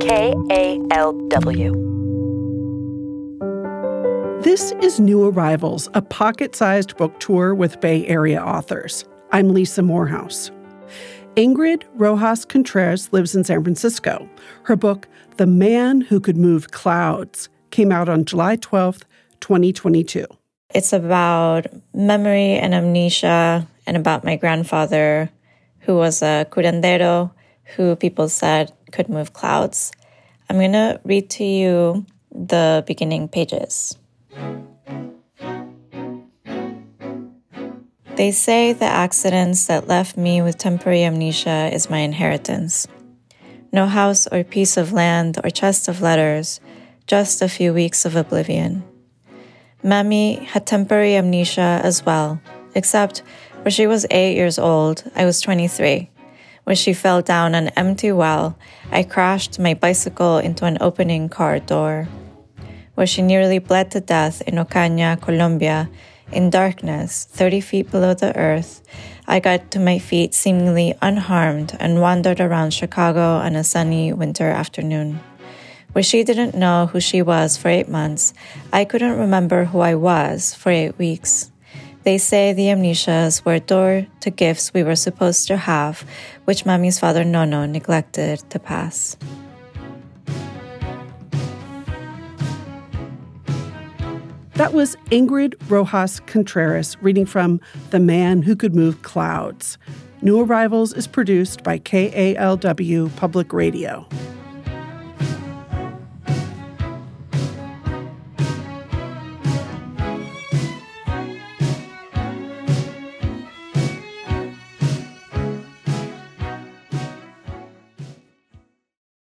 KALW. This is New Arrivals, a pocket sized book tour with Bay Area authors. I'm Lisa Morehouse. Ingrid Rojas Contreras lives in San Francisco. Her book, The Man Who Could Move Clouds, came out on July 12th, 2022. It's about memory and amnesia and about my grandfather, who was a curandero, who people said could move clouds. I'm going to read to you the beginning pages. They say the accidents that left me with temporary amnesia is my inheritance. No house or piece of land or chest of letters, just a few weeks of oblivion. Mami had temporary amnesia as well, except when she was eight years old, I was 23. When she fell down an empty well, I crashed my bicycle into an opening car door where she nearly bled to death in Ocaña, Colombia, in darkness, 30 feet below the earth, I got to my feet seemingly unharmed and wandered around Chicago on a sunny winter afternoon. Where she didn't know who she was for eight months, I couldn't remember who I was for eight weeks. They say the amnesias were a door to gifts we were supposed to have, which Mommy's father Nono neglected to pass. That was Ingrid Rojas Contreras reading from The Man Who Could Move Clouds. New Arrivals is produced by KALW Public Radio.